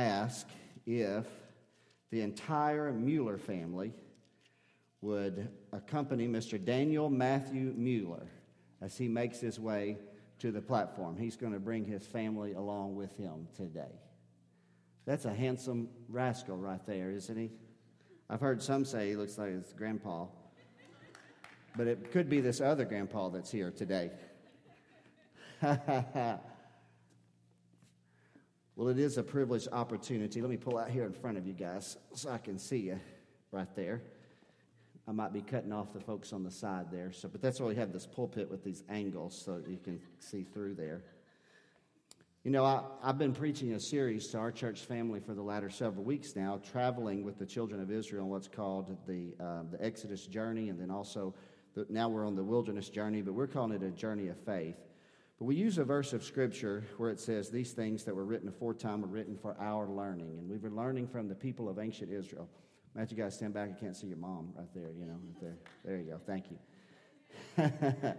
ask if the entire Mueller family would accompany Mr. Daniel Matthew Mueller as he makes his way to the platform. He's going to bring his family along with him today. That's a handsome rascal right there, isn't he? I've heard some say he looks like his grandpa, but it could be this other grandpa that's here today. well, it is a privileged opportunity. Let me pull out here in front of you guys so I can see you right there. I might be cutting off the folks on the side there. So, but that's why we have this pulpit with these angles so you can see through there. You know, I, have been preaching a series to our church family for the latter several weeks now, traveling with the children of Israel on what's called the, uh, the Exodus journey, and then also the, now we're on the wilderness journey, but we're calling it a journey of faith. But we use a verse of Scripture where it says, These things that were written aforetime were written for our learning. And we were learning from the people of ancient Israel. Matt, you guys stand back. I can't see your mom right there, you know, right there. There you go. Thank you.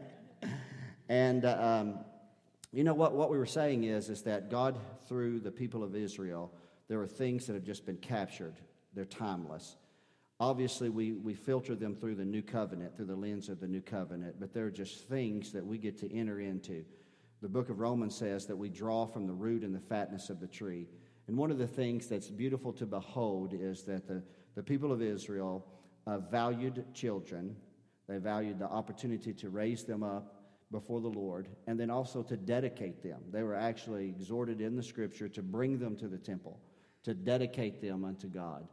and, uh, um, you know, what, what we were saying is, is that God, through the people of Israel, there are things that have just been captured. They're timeless. Obviously, we, we filter them through the new covenant, through the lens of the new covenant, but they're just things that we get to enter into. The book of Romans says that we draw from the root and the fatness of the tree. And one of the things that's beautiful to behold is that the, the people of Israel uh, valued children. They valued the opportunity to raise them up before the Lord and then also to dedicate them. They were actually exhorted in the scripture to bring them to the temple, to dedicate them unto God.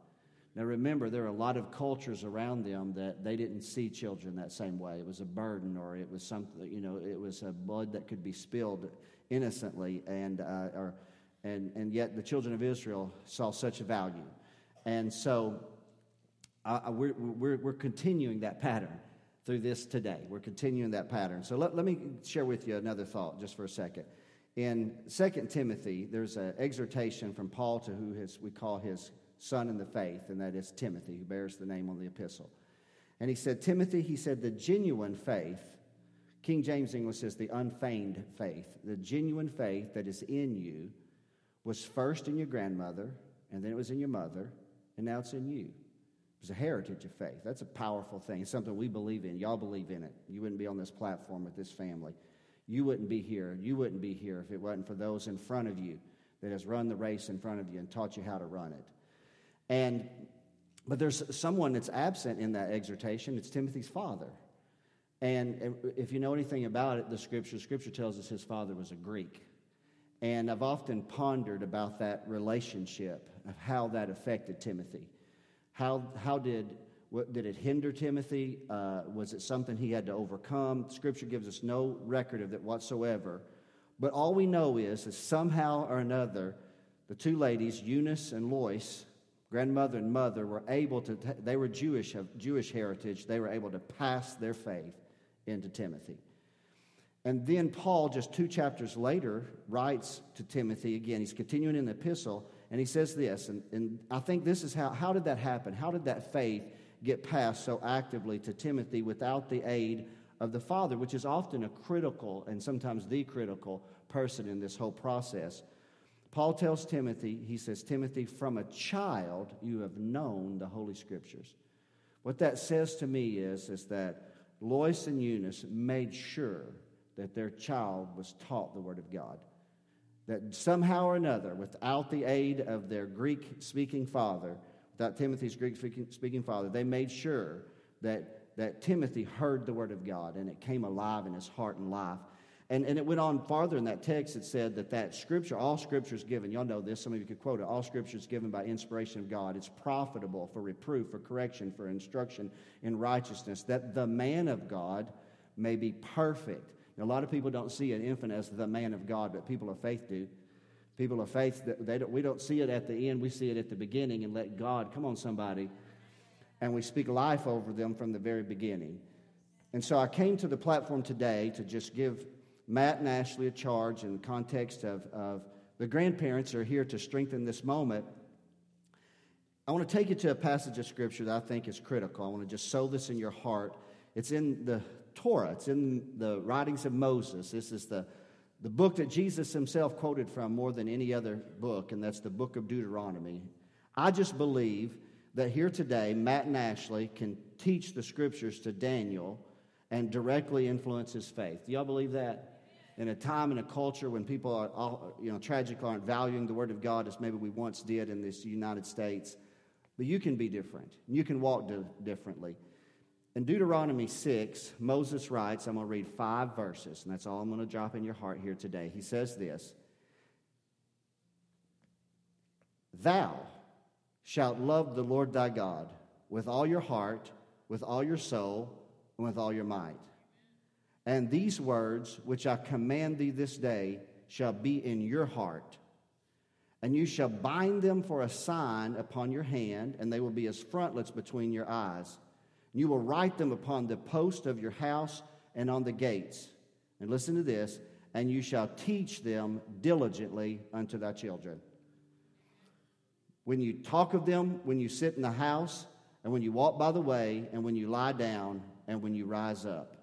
Now remember, there are a lot of cultures around them that they didn't see children that same way. It was a burden or it was something, you know, it was a blood that could be spilled innocently. And, uh, or, and, and yet the children of Israel saw such a value. And so uh, we're, we're, we're continuing that pattern through this today. We're continuing that pattern. So let, let me share with you another thought just for a second. In 2 Timothy, there's an exhortation from Paul to who his, we call his son in the faith, and that is Timothy, who bears the name on the epistle. And he said, Timothy, he said, the genuine faith, King James English says the unfeigned faith, the genuine faith that is in you was first in your grandmother, and then it was in your mother, and now it's in you. It's a heritage of faith. That's a powerful thing. Something we believe in. Y'all believe in it. You wouldn't be on this platform with this family. You wouldn't be here. You wouldn't be here if it wasn't for those in front of you that has run the race in front of you and taught you how to run it. And but there's someone that's absent in that exhortation. It's Timothy's father. And if you know anything about it, the scripture, scripture tells us his father was a Greek. And I've often pondered about that relationship of how that affected Timothy. How, how did, what, did it hinder Timothy? Uh, was it something he had to overcome? Scripture gives us no record of that whatsoever. But all we know is that somehow or another, the two ladies, Eunice and Lois, grandmother and mother, were able to, they were Jewish, of Jewish heritage, they were able to pass their faith into Timothy. And then Paul, just two chapters later, writes to Timothy again. He's continuing in the epistle, and he says this, and, and I think this is how, how did that happen? How did that faith get passed so actively to Timothy without the aid of the father, which is often a critical and sometimes the critical person in this whole process? Paul tells Timothy, he says, Timothy, from a child you have known the Holy Scriptures. What that says to me is, is that Lois and Eunice made sure that their child was taught the Word of God that somehow or another, without the aid of their Greek speaking father, without Timothy's Greek speaking father, they made sure that, that Timothy heard the word of God and it came alive in his heart and life. And, and it went on farther in that text. It said that that scripture, all scripture is given. Y'all know this. Some of you could quote it. All scripture is given by inspiration of God. It's profitable for reproof, for correction, for instruction in righteousness, that the man of God may be perfect now, a lot of people don't see an infant as the man of God, but people of faith do. People of faith, they don't, we don't see it at the end, we see it at the beginning and let God, come on, somebody, and we speak life over them from the very beginning. And so I came to the platform today to just give Matt and Ashley a charge in the context of, of the grandparents are here to strengthen this moment. I want to take you to a passage of scripture that I think is critical. I want to just sow this in your heart. It's in the Torah. It's in the writings of Moses. This is the, the book that Jesus himself quoted from more than any other book, and that's the book of Deuteronomy. I just believe that here today, Matt and Ashley can teach the scriptures to Daniel and directly influence his faith. Do y'all believe that? In a time and a culture when people are, all, you know, tragically aren't valuing the Word of God as maybe we once did in this United States, but you can be different. You can walk differently. In Deuteronomy 6, Moses writes, I'm going to read five verses, and that's all I'm going to drop in your heart here today. He says this Thou shalt love the Lord thy God with all your heart, with all your soul, and with all your might. And these words which I command thee this day shall be in your heart. And you shall bind them for a sign upon your hand, and they will be as frontlets between your eyes. And You will write them upon the post of your house and on the gates. And listen to this and you shall teach them diligently unto thy children. When you talk of them, when you sit in the house, and when you walk by the way, and when you lie down, and when you rise up.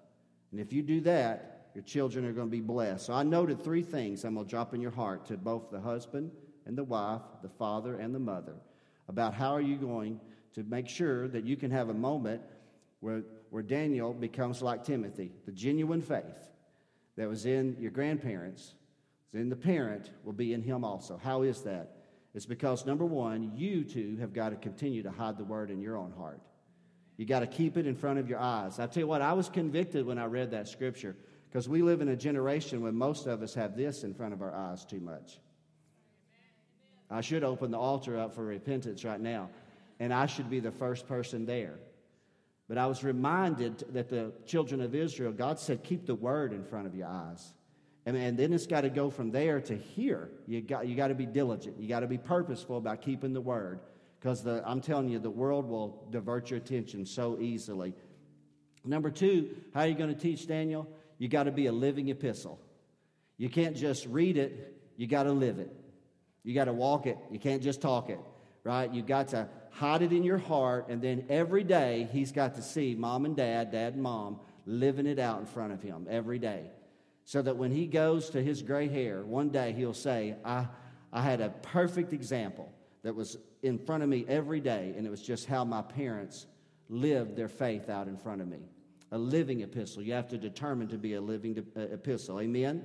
And if you do that, your children are going to be blessed. So I noted three things I'm going to drop in your heart to both the husband and the wife, the father and the mother, about how are you going to make sure that you can have a moment where, where Daniel becomes like Timothy. The genuine faith that was in your grandparents, in the parent, will be in him also. How is that? It's because, number one, you two have got to continue to hide the word in your own heart. You got to keep it in front of your eyes. I tell you what, I was convicted when I read that scripture because we live in a generation when most of us have this in front of our eyes too much. I should open the altar up for repentance right now, and I should be the first person there. But I was reminded that the children of Israel, God said, keep the word in front of your eyes. And, and then it's got to go from there to here. You got, you got to be diligent. You got to be purposeful about keeping the word. Because I'm telling you, the world will divert your attention so easily. Number two, how are you going to teach Daniel? You got to be a living epistle. You can't just read it, you got to live it. You got to walk it. You can't just talk it, right? You got to hide it in your heart, and then every day he's got to see mom and dad, dad and mom, living it out in front of him every day. So that when he goes to his gray hair, one day he'll say, I, I had a perfect example that was in front of me every day, and it was just how my parents lived their faith out in front of me. A living epistle. You have to determine to be a living uh, epistle. Amen?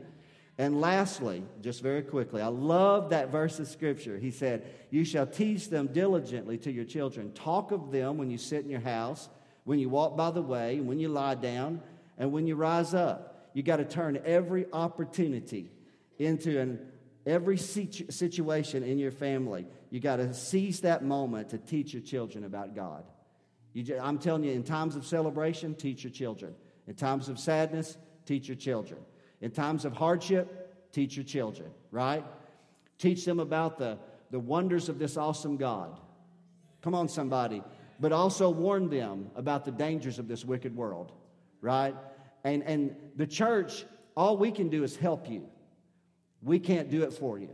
And lastly, just very quickly, I love that verse of scripture. He said, You shall teach them diligently to your children. Talk of them when you sit in your house, when you walk by the way, when you lie down, and when you rise up. You got to turn every opportunity into an every situation in your family. You got to seize that moment to teach your children about God. You, I'm telling you, in times of celebration, teach your children. In times of sadness, teach your children. In times of hardship, teach your children, right? Teach them about the, the wonders of this awesome God. Come on, somebody. But also warn them about the dangers of this wicked world, right? And, and the church, all we can do is help you. We can't do it for you.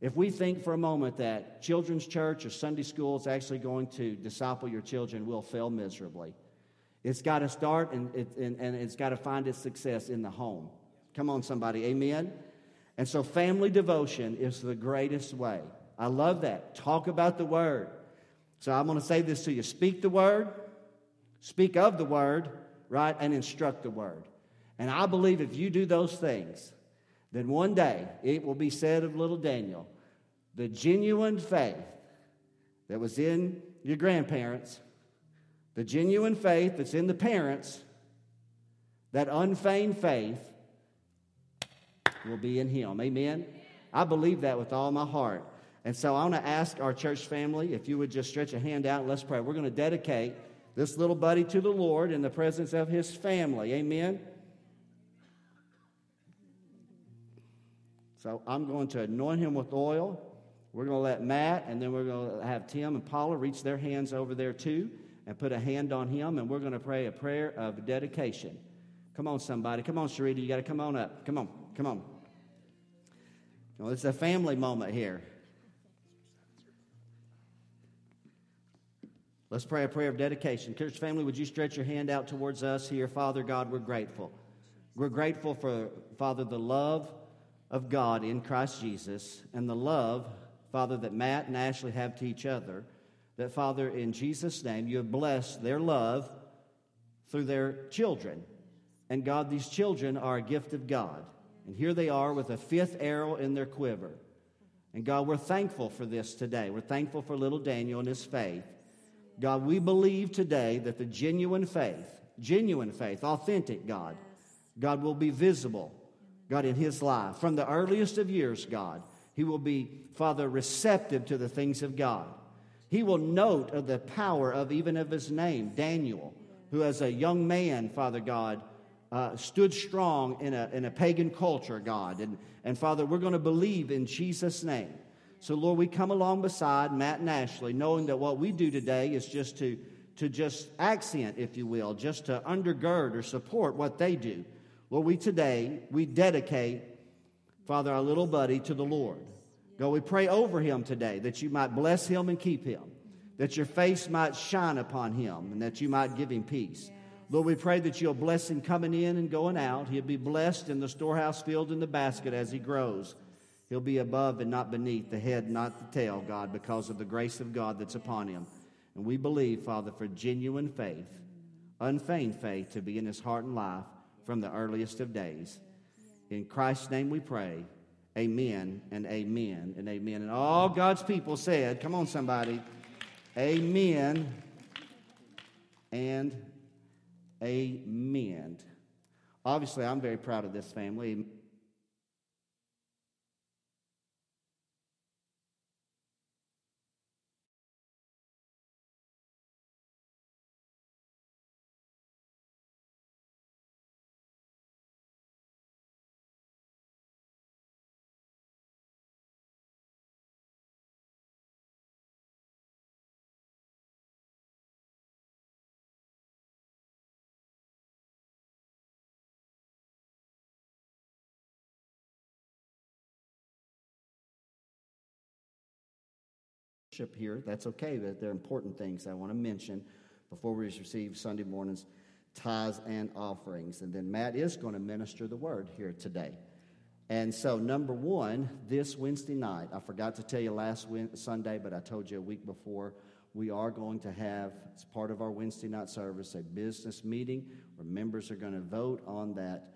If we think for a moment that children's church or Sunday school is actually going to disciple your children, we'll fail miserably. It's got to start and, it, and, and it's got to find its success in the home. Come on, somebody. Amen. And so, family devotion is the greatest way. I love that. Talk about the word. So, I'm going to say this to you speak the word, speak of the word, right, and instruct the word. And I believe if you do those things, then one day it will be said of little Daniel, the genuine faith that was in your grandparents, the genuine faith that's in the parents, that unfeigned faith will be in him. Amen? I believe that with all my heart. And so I want to ask our church family if you would just stretch a hand out and let's pray. We're going to dedicate this little buddy to the Lord in the presence of his family. Amen? So I'm going to anoint him with oil. We're going to let Matt and then we're going to have Tim and Paula reach their hands over there too and put a hand on him and we're going to pray a prayer of dedication. Come on, somebody. Come on, Sharita. You got to come on up. Come on. Come on. Well, it's a family moment here. Let's pray a prayer of dedication. Church family, would you stretch your hand out towards us here? Father God, we're grateful. We're grateful for, Father, the love of God in Christ Jesus and the love, Father, that Matt and Ashley have to each other, that, Father, in Jesus' name, you have blessed their love through their children. And God, these children are a gift of God. And here they are with a fifth arrow in their quiver. And God, we're thankful for this today. We're thankful for little Daniel and his faith. God, we believe today that the genuine faith, genuine faith, authentic God, God will be visible, God, in his life. From the earliest of years, God, he will be, Father, receptive to the things of God. He will note of the power of even of his name, Daniel, who as a young man, Father God, uh, stood strong in a, in a pagan culture, God. And, and Father, we're going to believe in Jesus' name. So, Lord, we come along beside Matt and Ashley, knowing that what we do today is just to, to just accent, if you will, just to undergird or support what they do. Lord, we today, we dedicate, Father, our little buddy to the Lord. God, we pray over him today that you might bless him and keep him, that your face might shine upon him, and that you might give him peace. Lord, we pray that you'll bless him coming in and going out. He'll be blessed in the storehouse field in the basket as he grows. He'll be above and not beneath, the head, not the tail, God, because of the grace of God that's upon him. And we believe, Father, for genuine faith, unfeigned faith to be in his heart and life from the earliest of days. In Christ's name we pray. Amen and amen and amen. And all God's people said, come on, somebody, amen and amen. Obviously, I'm very proud of this family. Worship here. That's okay, but they're important things I want to mention before we receive Sunday morning's tithes and offerings. And then Matt is going to minister the word here today. And so, number one, this Wednesday night, I forgot to tell you last Sunday, but I told you a week before, we are going to have, as part of our Wednesday night service, a business meeting where members are going to vote on that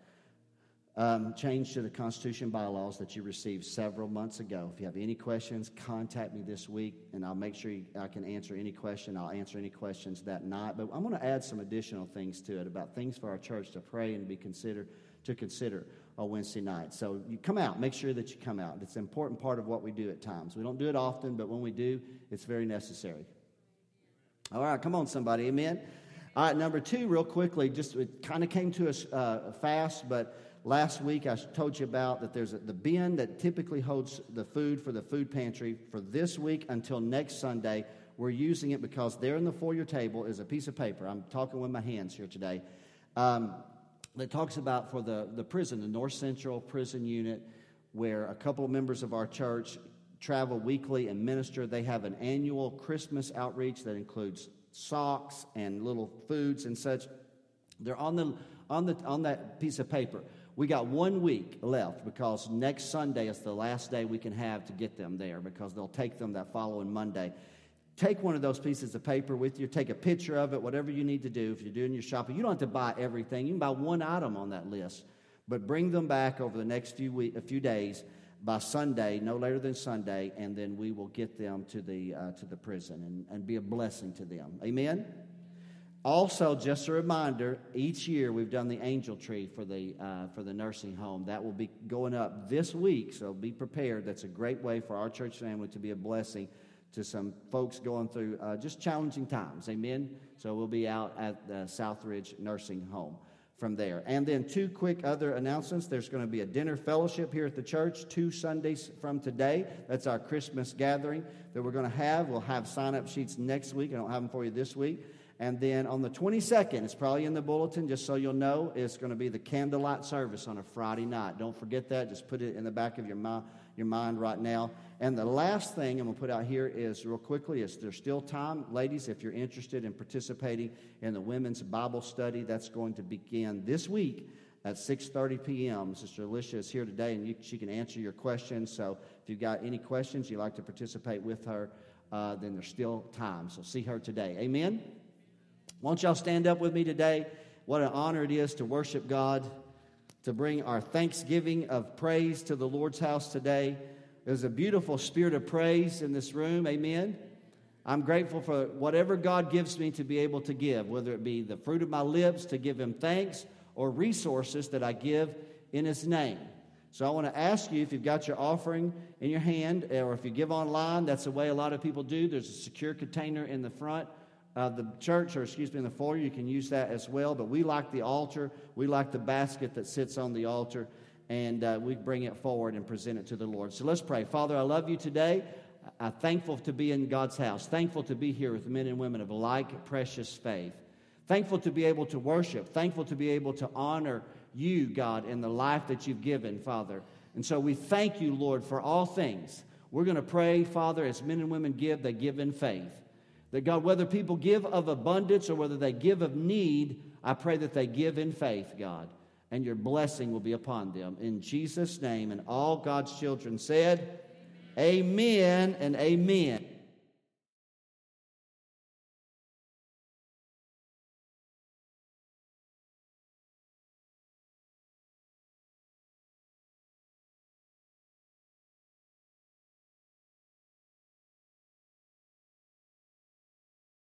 um, change to the Constitution bylaws that you received several months ago. If you have any questions, contact me this week, and I'll make sure you, I can answer any question. I'll answer any questions that night. But I'm going to add some additional things to it about things for our church to pray and be considered to consider on Wednesday night. So you come out. Make sure that you come out. It's an important part of what we do at times. We don't do it often, but when we do, it's very necessary. All right, come on, somebody. Amen. All right, number two, real quickly, just it kind of came to us uh, fast, but Last week I told you about that there's a, the bin that typically holds the food for the food pantry. For this week until next Sunday, we're using it because there in the foyer table is a piece of paper. I'm talking with my hands here today. Um, that talks about for the, the prison, the North Central Prison Unit, where a couple of members of our church travel weekly and minister. They have an annual Christmas outreach that includes socks and little foods and such. They're on the on the on that piece of paper. We got one week left because next Sunday is the last day we can have to get them there because they'll take them that following Monday. Take one of those pieces of paper with you, take a picture of it, whatever you need to do. If you're doing your shopping, you don't have to buy everything. You can buy one item on that list, but bring them back over the next few week, a few days by Sunday, no later than Sunday, and then we will get them to the uh, to the prison and, and be a blessing to them. Amen. Also, just a reminder, each year we've done the angel tree for the, uh, for the nursing home. That will be going up this week, so be prepared. That's a great way for our church family to be a blessing to some folks going through uh, just challenging times. Amen? So we'll be out at the Southridge Nursing Home from there. And then two quick other announcements. There's going to be a dinner fellowship here at the church two Sundays from today. That's our Christmas gathering that we're going to have. We'll have sign up sheets next week. I don't have them for you this week. And then on the 22nd, it's probably in the bulletin, just so you'll know, it's going to be the candlelight service on a Friday night. Don't forget that. Just put it in the back of your, mi- your mind right now. And the last thing I'm going to put out here is, real quickly, is there's still time. Ladies, if you're interested in participating in the women's Bible study, that's going to begin this week at 6.30 p.m. Sister Alicia is here today, and you, she can answer your questions. So if you've got any questions you'd like to participate with her, uh, then there's still time. So see her today. Amen? Won't y'all stand up with me today? What an honor it is to worship God, to bring our thanksgiving of praise to the Lord's house today. There's a beautiful spirit of praise in this room. Amen. I'm grateful for whatever God gives me to be able to give, whether it be the fruit of my lips to give Him thanks or resources that I give in His name. So I want to ask you if you've got your offering in your hand, or if you give online, that's the way a lot of people do. There's a secure container in the front of the church, or excuse me, in the foyer. You can use that as well. But we like the altar, we like the basket that sits on the altar, and uh, we bring it forward and present it to the Lord. So let's pray. Father, I love you today. I'm thankful to be in God's house, thankful to be here with men and women of like precious faith. Thankful to be able to worship, thankful to be able to honor you, God, in the life that you've given, Father. And so we thank you, Lord, for all things. We're going to pray, Father, as men and women give, they give in faith. That God, whether people give of abundance or whether they give of need, I pray that they give in faith, God, and your blessing will be upon them. In Jesus' name, and all God's children said, Amen, amen and amen.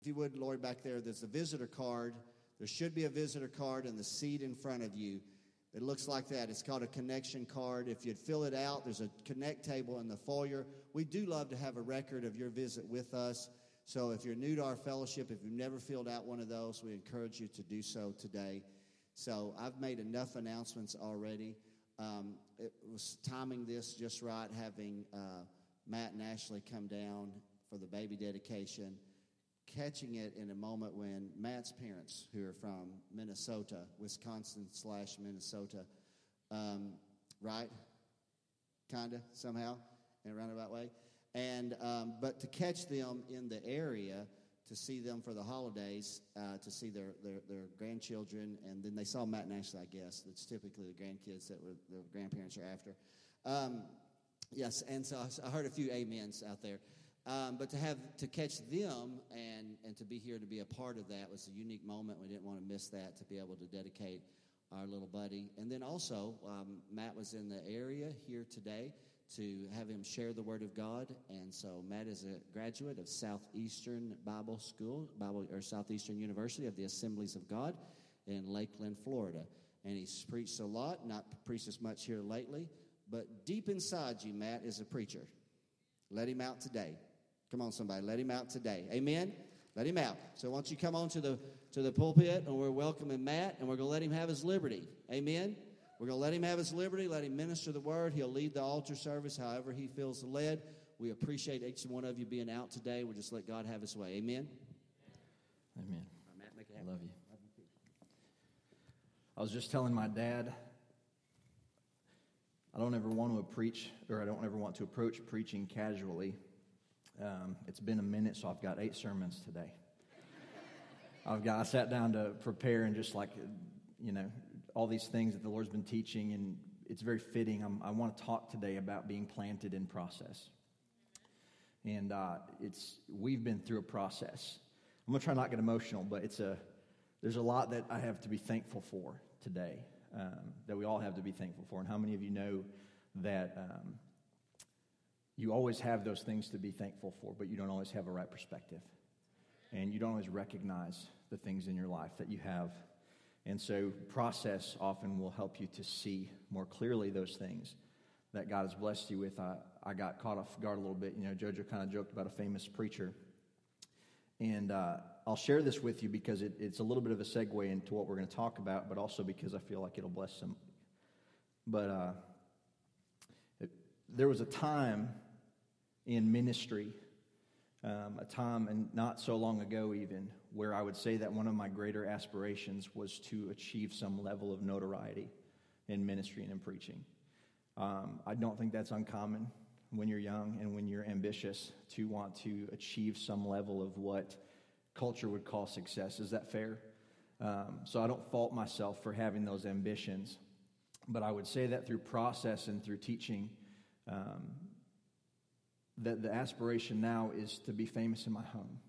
If you would, Lord, back there, there's a visitor card. There should be a visitor card in the seat in front of you. It looks like that. It's called a connection card. If you'd fill it out, there's a connect table in the foyer. We do love to have a record of your visit with us. So if you're new to our fellowship, if you've never filled out one of those, we encourage you to do so today. So I've made enough announcements already. Um, it was timing this just right, having uh, Matt and Ashley come down for the baby dedication catching it in a moment when Matt's parents, who are from Minnesota, Wisconsin slash Minnesota, um, right? Kinda, somehow, in a roundabout way. And, um, but to catch them in the area, to see them for the holidays, uh, to see their, their, their, grandchildren, and then they saw Matt and Ashley, I guess. That's typically the grandkids that were, the grandparents are after. Um, yes, and so I heard a few amens out there. Um, but to have to catch them and and to be here to be a part of that was a unique moment. We didn't want to miss that to be able to dedicate our little buddy. And then also, um, Matt was in the area here today to have him share the Word of God. And so Matt is a graduate of Southeastern Bible School, Bible or Southeastern University of the Assemblies of God in Lakeland, Florida. And he's preached a lot, not preached as much here lately, but deep inside you, Matt is a preacher. Let him out today. Come on, somebody, let him out today. Amen. Let him out. So why don't you come on to the to the pulpit and we're welcoming Matt and we're going to let him have his liberty. Amen. We're going to let him have his liberty, let him minister the word. He'll lead the altar service however he feels led. We appreciate each one of you being out today. We'll just let God have his way. Amen. Amen. Matt, I love you. I was just telling my dad I don't ever want to preach or I don't ever want to approach preaching casually. Um, it's been a minute, so I've got eight sermons today. I've got, I sat down to prepare and just like, you know, all these things that the Lord's been teaching, and it's very fitting. I'm, i want to talk today about being planted in process. And uh, it's, we've been through a process. I'm going to try not to get emotional, but it's a, there's a lot that I have to be thankful for today, um, that we all have to be thankful for. And how many of you know that um, you always have those things to be thankful for, but you don't always have a right perspective. And you don't always recognize the things in your life that you have. And so, process often will help you to see more clearly those things that God has blessed you with. I, I got caught off guard a little bit. You know, Jojo kind of joked about a famous preacher. And uh, I'll share this with you because it, it's a little bit of a segue into what we're going to talk about, but also because I feel like it'll bless some. But uh, it, there was a time in ministry, um, a time and not so long ago even, where I would say that one of my greater aspirations was to achieve some level of notoriety in ministry and in preaching. Um, I don't think that's uncommon when you're young and when you're ambitious to want to achieve some level of what culture would call success. Is that fair? Um, so I don't fault myself for having those ambitions. but I would say that through process and through teaching, um, that the aspiration now is to be famous in my home.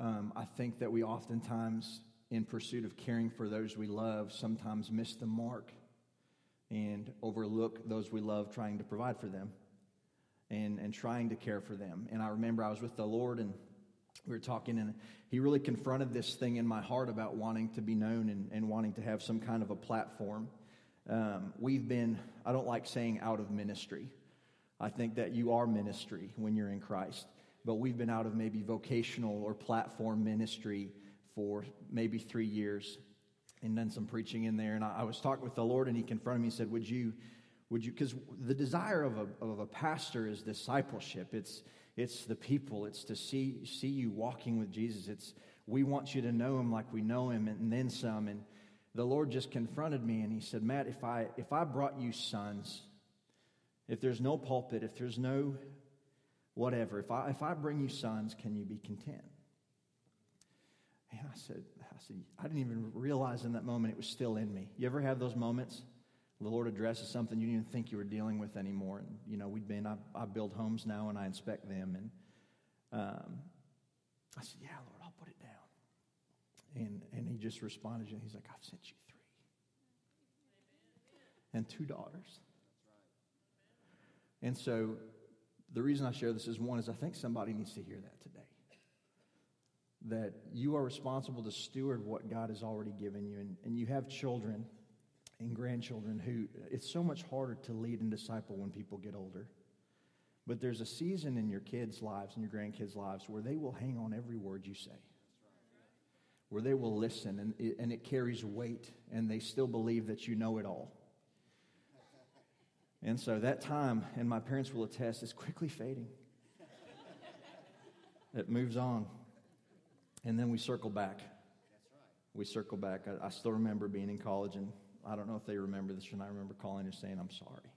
Um, I think that we oftentimes, in pursuit of caring for those we love, sometimes miss the mark and overlook those we love trying to provide for them and, and trying to care for them. And I remember I was with the Lord and we were talking, and He really confronted this thing in my heart about wanting to be known and, and wanting to have some kind of a platform. Um, we've been, I don't like saying out of ministry. I think that you are ministry when you're in Christ but we've been out of maybe vocational or platform ministry for maybe three years and done some preaching in there. And I, I was talking with the Lord, and He confronted me and said, Would you, would you, because the desire of a, of a pastor is discipleship. It's, it's the people, it's to see, see you walking with Jesus. It's, we want you to know Him like we know Him and then some. And the Lord just confronted me and He said, Matt, if I, if I brought you sons, if there's no pulpit, if there's no whatever. If I, if I bring you sons, can you be content? And I said, I said, I didn't even realize in that moment it was still in me. You ever have those moments? The Lord addresses something you didn't even think you were dealing with anymore. And, you know, we've been, I, I build homes now and I inspect them. And um, I said, Yeah, Lord, I'll put it down. And, and he just responded, and he's like, I've sent you three. And two daughters. And so the reason I share this is one is I think somebody needs to hear that today. That you are responsible to steward what God has already given you, and, and you have children and grandchildren who it's so much harder to lead and disciple when people get older. But there's a season in your kids' lives and your grandkids' lives where they will hang on every word you say, where they will listen, and it, and it carries weight, and they still believe that you know it all. And so that time, and my parents will attest, is quickly fading. it moves on. And then we circle back. We circle back. I, I, still remember being in college, and I don't know if they remember this and. I remember calling and saying, I'm sorry.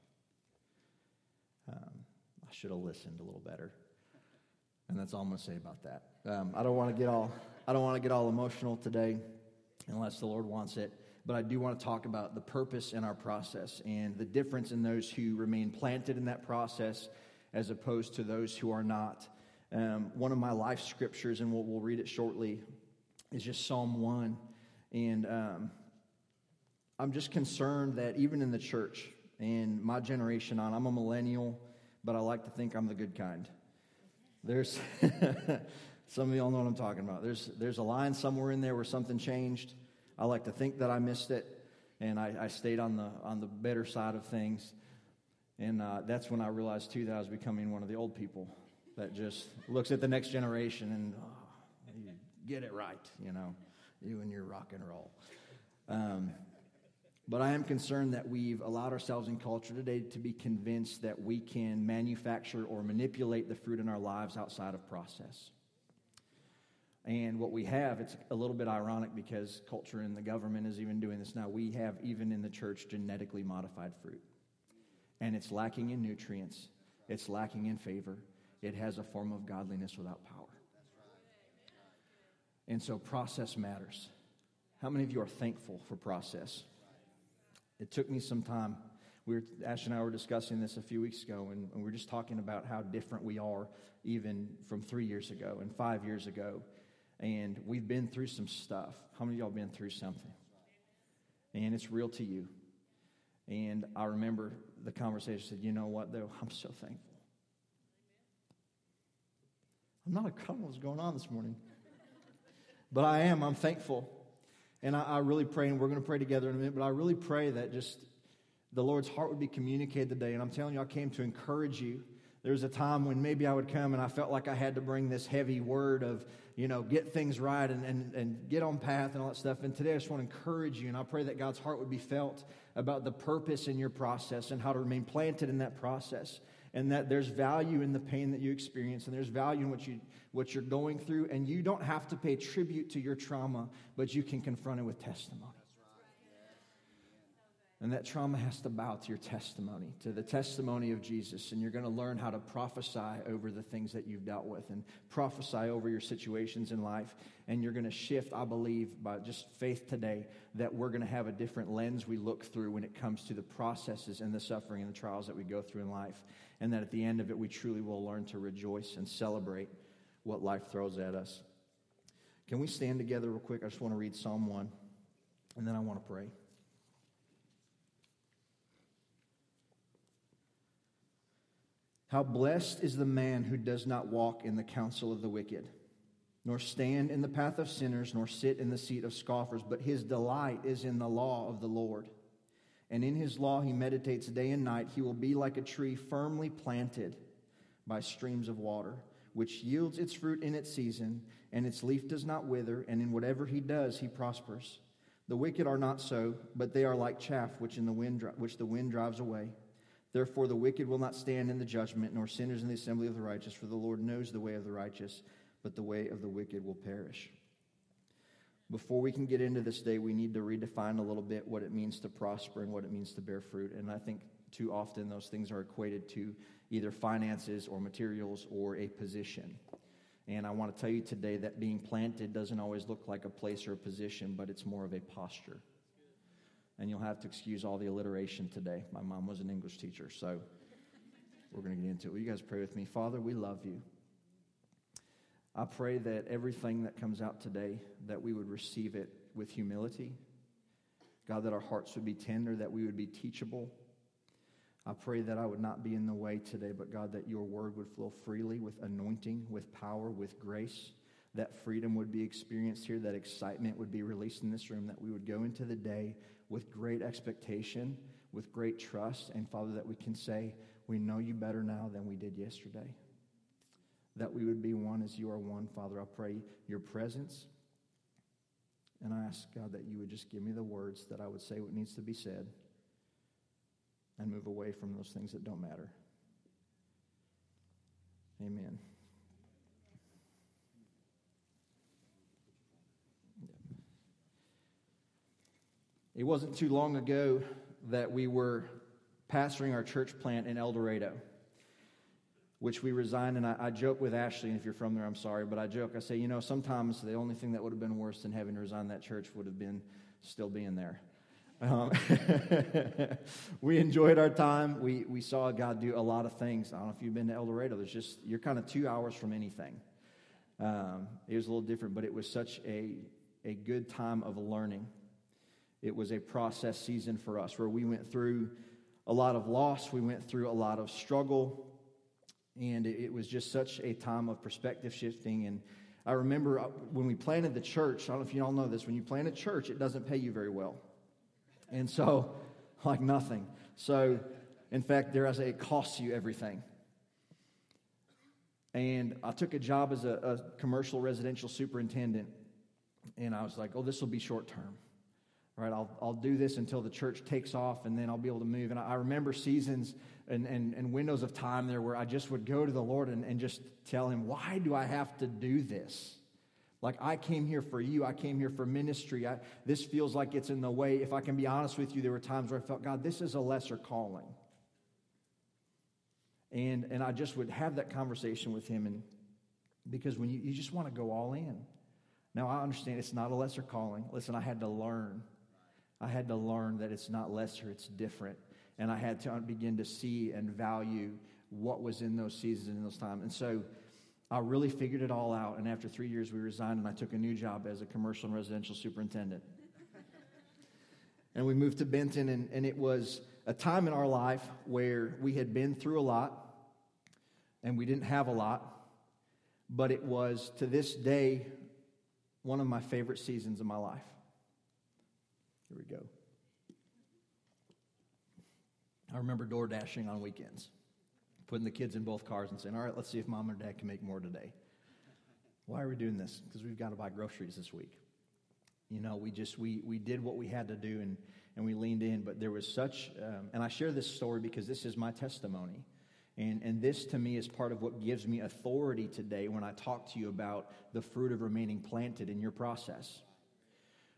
Um, I should have listened a little better. And that's all I'm going to say about that. Um, I don't want to get all I don't want to get all emotional today, unless the Lord wants it but I do want to talk about the purpose in our process and the difference in those who remain planted in that process as opposed to those who are not. Um, one of my life scriptures, and we'll, we'll, read it shortly, is just Psalm 1. And um, I'm just concerned that even in the church and my generation on, I'm a millennial, but I like to think I'm the good kind. There's some of y'all know what I'm talking about. There's, there's a line somewhere in there where something changed I like to think that I missed it, and I, I stayed on the on the better side of things. And uh, that's when I realized too that I was becoming one of the old people that just looks at the next generation and oh, you get it right, you know, you and your rock and roll. Um, but I am concerned that we've allowed ourselves in culture today to be convinced that we can manufacture or manipulate the fruit in our lives outside of process. And what we have, it's a little bit ironic because culture and the government is even doing this now. We have, even in the church, genetically modified fruit. And it's lacking in nutrients, it's lacking in favor. It has a form of godliness without power. And so, process matters. How many of you are thankful for process? It took me some time. We were, Ash and I were discussing this a few weeks ago, and, and we were just talking about how different we are even from three years ago and five years ago and we've been through some stuff. How many of y'all been through something? And it's real to you. And I remember the conversation said, you know what, though? I'm so thankful. I'm not a I what's going on this morning. But I am. I'm thankful. And I, I really pray, and we're going to pray together in a minute, but I really pray that just the Lord's heart would be communicated today. And I'm telling you, I came to encourage you. There was a time when maybe I would come and I felt like I had to bring this heavy word of you know, get things right and, and, and get on path and all that stuff. And today I just want to encourage you, and I pray that God's heart would be felt about the purpose in your process and how to remain planted in that process. And that there's value in the pain that you experience, and there's value in what, you, what you're going through. And you don't have to pay tribute to your trauma, but you can confront it with testimony. And that trauma has to bow to your testimony, to the testimony of Jesus. And you're going to learn how to prophesy over the things that you've dealt with and prophesy over your situations in life. And you're going to shift, I believe, by just faith today, that we're going to have a different lens we look through when it comes to the processes and the suffering and the trials that we go through in life. And that at the end of it, we truly will learn to rejoice and celebrate what life throws at us. Can we stand together real quick? I just want to read Psalm 1, and then I want to pray. How blessed is the man who does not walk in the counsel of the wicked, nor stand in the path of sinners, nor sit in the seat of scoffers, but his delight is in the law of the Lord. And in his law he meditates day and night. He will be like a tree firmly planted by streams of water, which yields its fruit in its season, and its leaf does not wither, and in whatever he does he prospers. The wicked are not so, but they are like chaff which, in the wind, which the wind drives away. Therefore, the wicked will not stand in the judgment, nor sinners in the assembly of the righteous, for the Lord knows the way of the righteous, but the way of the wicked will perish. Before we can get into this day, we need to redefine a little bit what it means to prosper and what it means to bear fruit. And I think too often those things are equated to either finances or materials or a position. And I want to tell you today that being planted doesn't always look like a place or a position, but it's more of a posture and you'll have to excuse all the alliteration today. My mom was an English teacher, so we're going to get into it. Will you guys pray with me? Father, we love you. I pray that everything that comes out today, that we would receive it with humility. God, that our hearts would be tender, that we would be teachable. I pray that I would not be in the way today, but God, that your word would flow freely with anointing, with power, with grace, that freedom would be experienced here, that excitement would be released in this room, that we would go into the day with great expectation, with great trust, and Father, that we can say, We know you better now than we did yesterday. That we would be one as you are one, Father. I pray your presence. And I ask, God, that you would just give me the words that I would say what needs to be said and move away from those things that don't matter. Amen. It wasn't too long ago that we were pastoring our church plant in El Dorado, which we resigned. And I, I, joke with Ashley, and if you're from there, I'm sorry, but I joke. I say, you know, sometimes the only thing that would have been worse than having to resign that church would have been still being there. Um, we enjoyed our time. We, we saw God do a lot of things. I don't know if you've been to El Dorado. There's just, you're kind of two hours from anything. Um, it was a little different, but it was such a, a good time of learning. It was a process season for us where we went through a lot of loss, we went through a lot of struggle, and it was just such a time of perspective shifting. And I remember uh, when we planted the church, I don't know if you all know this, when you plant a church, it doesn't pay you very well. And so, like nothing. So, in fact, there I say it costs you everything. And I took a job as a, a commercial residential superintendent, and I was like, oh, this will be short term right, I'll, I'll do this until the church takes off and then I'll be able to move. And I, remember seasons and, and, and windows of time there where I just would go to the Lord and, and just tell him, why do I have to do this? Like, I came here for you. I came here for ministry. I, this feels like it's in the way. If I can be honest with you, there were times where I felt, God, this is a lesser calling. And, and I just would have that conversation with him. And because when you, you just want to go all in. Now, I understand it's not a lesser calling. Listen, I had to learn I had to learn that it's not lesser, it's different. And I had to begin to see and value what was in those seasons and in those times. And so I really figured it all out. And after three years, we resigned and I took a new job as a commercial and residential superintendent. and we moved to Benton, and, and it was a time in our life where we had been through a lot and we didn't have a lot. But it was to this day one of my favorite seasons of my life. Here we go. I remember door dashing on weekends, putting the kids in both cars and saying, All right, let's see if mom or dad can make more today. Why are we doing this? Because we've got to buy groceries this week. You know, we just, we, we did what we had to do and, and we leaned in, but there was such, um, and I share this story because this is my testimony. And, and this to me is part of what gives me authority today when I talk to you about the fruit of remaining planted in your process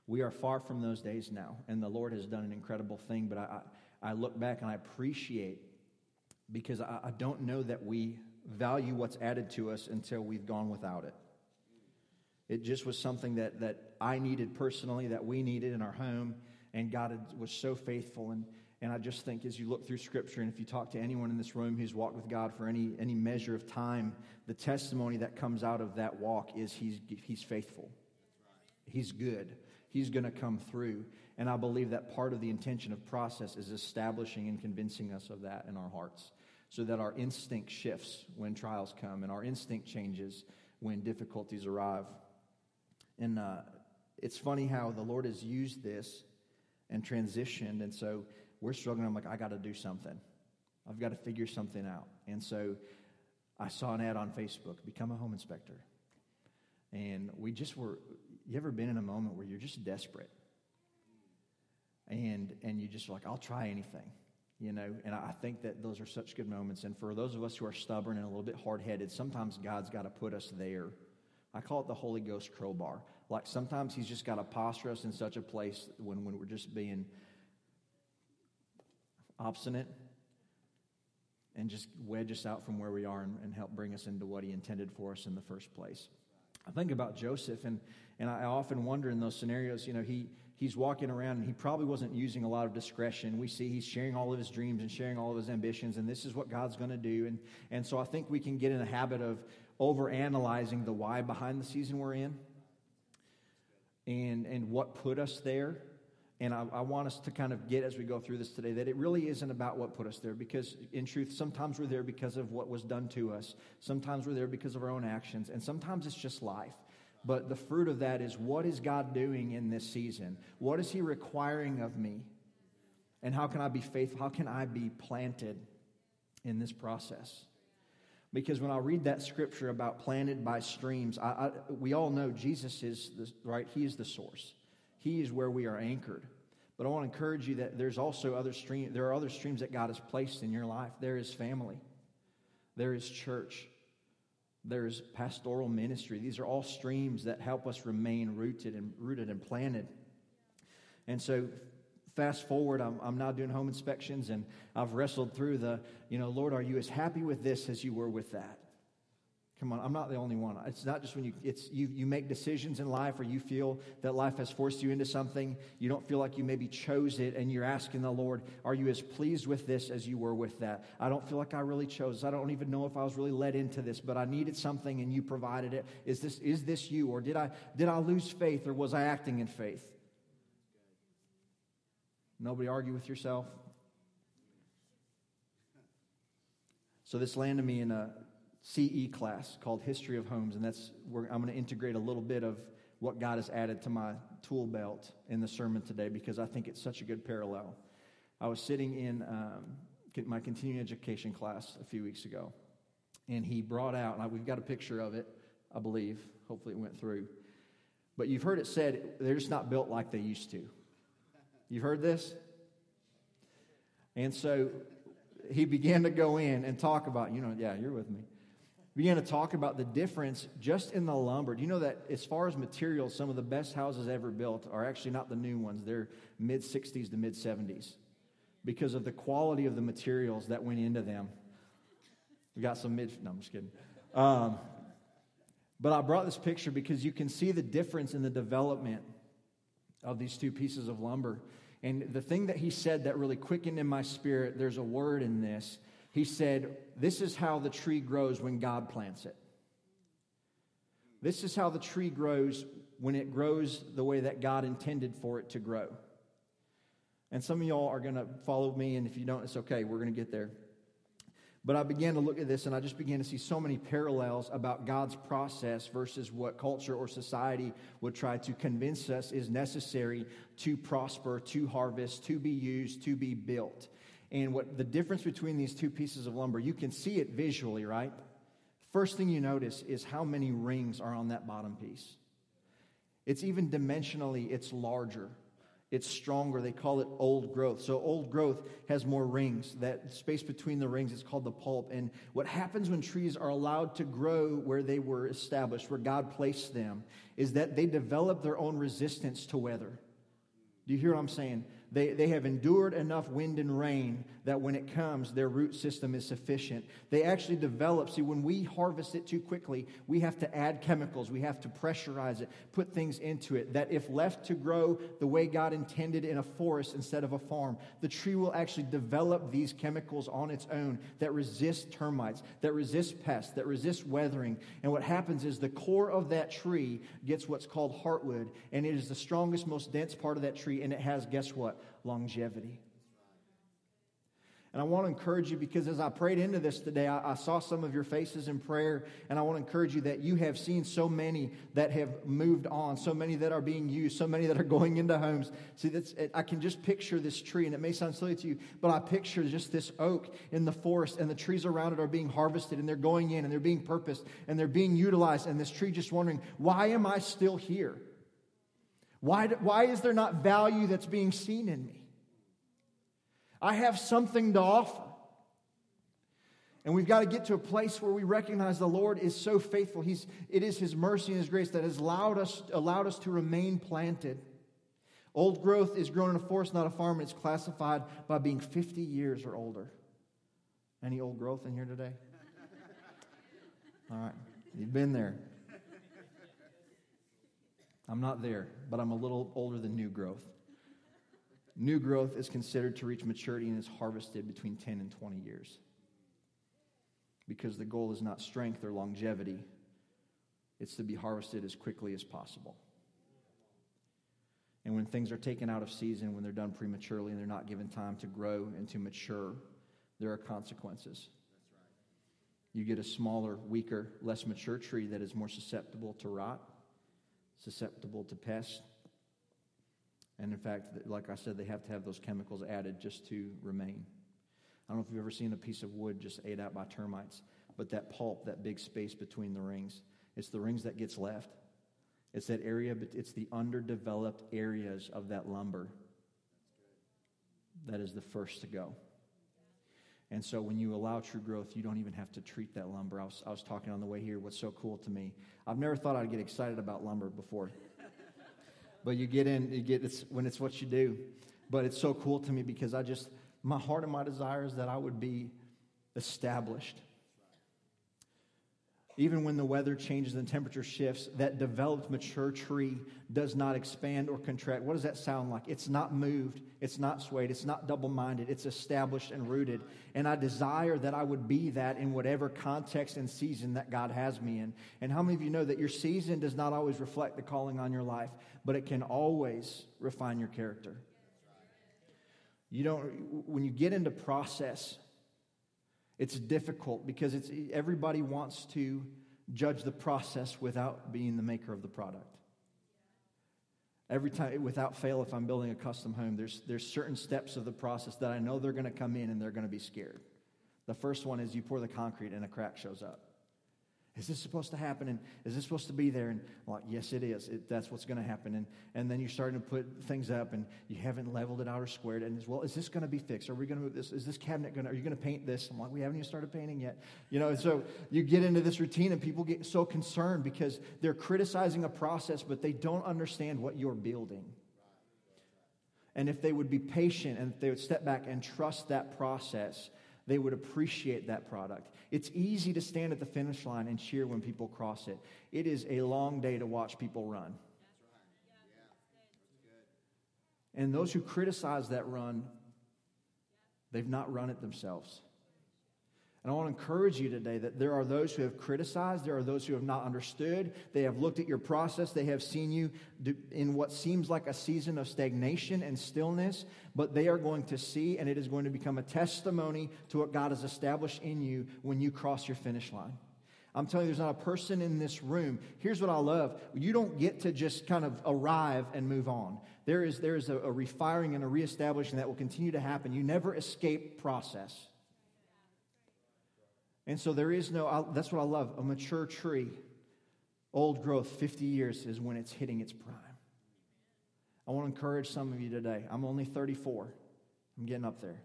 We are far from those days now, and the Lord has done an incredible thing. But I, I, look back and I appreciate because I, I don't know that we value what's added to us until we've gone without it. It just was something that, that I needed personally, that we needed in our home, and God was so faithful. And, and I just think as you look through Scripture, and if you talk to anyone in this room who's walked with God for any, any measure of time, the testimony that comes out of that walk is He's, he's faithful. He's good. He's going to come through. And I believe that part of the intention of process is establishing and convincing us of that in our hearts so that our instinct shifts when trials come and our instinct changes when difficulties arrive. And uh, it's funny how the Lord has used this and transitioned. And so we're struggling. I'm like, I got to do something. I've got to figure something out. And so I saw an ad on Facebook become a home inspector. And we just were, you ever been in a moment where you're just desperate? And, and you just like, I'll try anything you know? And i think that those are such good moments. And for those of us who are stubborn and a little bit hard-headed sometimes god's got to put us there. I call it the holy ghost crowbar. Like sometimes he's just got to posture us in such a place when, when we're just being obstinate and just wedge us out from where we are and, and help bring us into what he intended for us in the first place i think about joseph and, and i often wonder in those scenarios you know he he's walking around and he probably wasn't using a lot of discretion. We see he's sharing all of his dreams and sharing all of his ambitions, and this is what God's going to do. And, and so I think we can get in a habit of over analyzing the why behind the season we're in and, and what put us there. And I, I, want us to kind of get as we go through this today that it really isn't about what put us there because, in truth, sometimes we're there because of what was done to us. Sometimes we're there because of our own actions. And sometimes it's just life. But the fruit of that is what is God doing in this season? What is He requiring of me? And how can I be faithful? How can I be planted in this process? Because when I read that scripture about planted by streams, I, I, we all know Jesus is the, right. He is the source. He is where we are anchored. But I want to encourage you that there's also other stream. There are other streams that God has placed in your life. There is family. There is church. There's pastoral ministry. These are all streams that help us remain rooted and rooted and planted. And so fast forward, I'm, I'm now doing home inspections and I've wrestled through the, you know, Lord, are you as happy with this as you were with that? Come on, I'm not the only one. It's not just when you it's you you make decisions in life or you feel that life has forced you into something, you don't feel like you maybe chose it and you're asking the Lord, are you as pleased with this as you were with that? I don't feel like I really chose. I don't even know if I was really led into this, but I needed something and you provided it. Is this is this you or did I did I lose faith or was I acting in faith? Nobody argue with yourself. So this landed me in a CE class called History of Homes, and that's where I'm going to integrate a little bit of what God has added to my tool belt in the sermon today because I think it's such a good parallel. I was sitting in um, my continuing education class a few weeks ago, and he brought out, and we've got a picture of it, I believe. Hopefully, it went through. But you've heard it said they're just not built like they used to. You've heard this? And so he began to go in and talk about, you know, yeah, you're with me began to talk about the difference just in the lumber. Do you know that as far as materials, some of the best houses ever built are actually not the new ones, they're mid 60s to mid 70s because of the quality of the materials that went into them. We got some mid, no, I'm just kidding. Um, but I brought this picture because you can see the difference in the development of these two pieces of lumber. And the thing that he said that really quickened in my spirit, there's a word in this he said, This is how the tree grows when God plants it. This is how the tree grows when it grows the way that God intended for it to grow. And some of y'all are going to follow me, and if you don't, it's okay. We're going to get there. But I began to look at this and I just began to see so many parallels about God's process versus what culture or society would try to convince us is necessary to prosper, to harvest, to be used, to be built and what the difference between these two pieces of lumber, you can see it visually, right? First thing you notice is how many rings are on that bottom piece. It's even dimensionally, it's larger. it's stronger. They call it old growth. So, old growth has more rings. That space between the rings is called the pulp. And what happens when trees are allowed to grow where they were established, where God placed them, is that they develop their own resistance to weather. Do you hear what I'm saying? They, they have endured enough wind and rain that when it comes, their root system is sufficient. They actually develop. See, when we harvest it too quickly, we have to add chemicals, we have to pressurize it, put things into it. That if left to grow the way God intended in a forest instead of a farm, the tree will actually develop these chemicals on its own that resist termites, that resist pests, that resist weathering. And what happens is the core of that tree gets what's called heartwood, and it is the strongest, most dense part of that tree, and it has, guess what? Longevity. And I want to encourage you because as I prayed into this today, I, I, saw some of your faces in prayer, and I want to encourage you that you have seen so many that have moved on, so many that are being used, so many that are going into homes. See, that's, I can just picture this tree, and it may sound silly to you, but I picture just this oak in the forest, and the trees around it are being harvested, and they're going in, and they're being purposed, and they're being utilized, and this tree just wondering, why am I still here? Why, why is there not value that's being seen in me? I have something to offer. And we've got to get to a place where we recognize the Lord is so faithful. He's, it is His mercy and His grace that has allowed us, allowed us to remain planted. Old growth is grown in a forest, not a farm, and it's classified by being 50 years or older. Any old growth in here today? All right, you've been there. I'm not there, but I'm a little older than new growth. New growth is considered to reach maturity and is harvested between 10 and 20 years. Because the goal is not strength or longevity, it's to be harvested as quickly as possible. And when things are taken out of season, when they're done prematurely and they're not given time to grow and to mature, there are consequences. You get a smaller, weaker, less mature tree that is more susceptible to rot susceptible to pests. And in fact, like I said, they have to have those chemicals added just to remain. I don't know if you've ever seen a piece of wood just ate out by termites, but that pulp, that big space between the rings, it's the rings that gets left. It's that area, but it's the underdeveloped areas of that lumber that is the first to go. And so when you allow true growth, you don't even have to treat that lumber. I was, I was talking on the way here. What's so cool to me, I've never thought I'd get excited about lumber before. but you get in, you get it's when it's what you do. But it's so cool to me because I just, my heart and my desire is that I would be established even when the weather changes and temperature shifts, that developed mature tree does not expand or contract. What does that sound like? It's not moved, it's not swayed, it's not double minded, it's established and rooted. And I desire that I would be that in whatever context and season that God has me in. And how many of you know that your season does not always reflect the calling on your life, but it can always refine your character? You don't, when you get into process, it's difficult because it's, everybody wants to judge the process without being the maker of the product. Every time, without fail, if I'm building a custom home, there's, there's certain steps of the process that I know they're going to come in and they're going to be scared. The first one is you pour the concrete and a crack shows up. Is this supposed to happen? And is this supposed to be there? And I'm like, yes, it is. It, that's what's going to happen. And, and then you're starting to put things up and you haven't leveled it out or squared it. And as well, is this going to be fixed? Are we going to move this? Is this cabinet going to, are you going to paint this? I'm like, we haven't even started painting yet. You know, so you get into this routine and people get so concerned because they're criticizing a process, but they don't understand what you're building. And if they would be patient and if they would step back and trust that process, they would appreciate that product. It's easy to stand at the finish line and cheer when people cross it. It is a long day to watch people run. And those who criticize that run, they've not run it themselves. And I want to encourage you today that there are those who have criticized, there are those who have not understood. They have looked at your process, they have seen you in what seems like a season of stagnation and stillness, but they are going to see, and it is going to become a testimony to what God has established in you when you cross your finish line. I'm telling you, there's not a person in this room. Here's what I love you don't get to just kind of arrive and move on. There is, there is a, a refiring and a reestablishing that will continue to happen. You never escape process. And so there is no, that's what I love, a mature tree. Old growth, 50 years is when it's hitting its prime. I want to encourage some of you today. I'm only 34, I'm getting up there.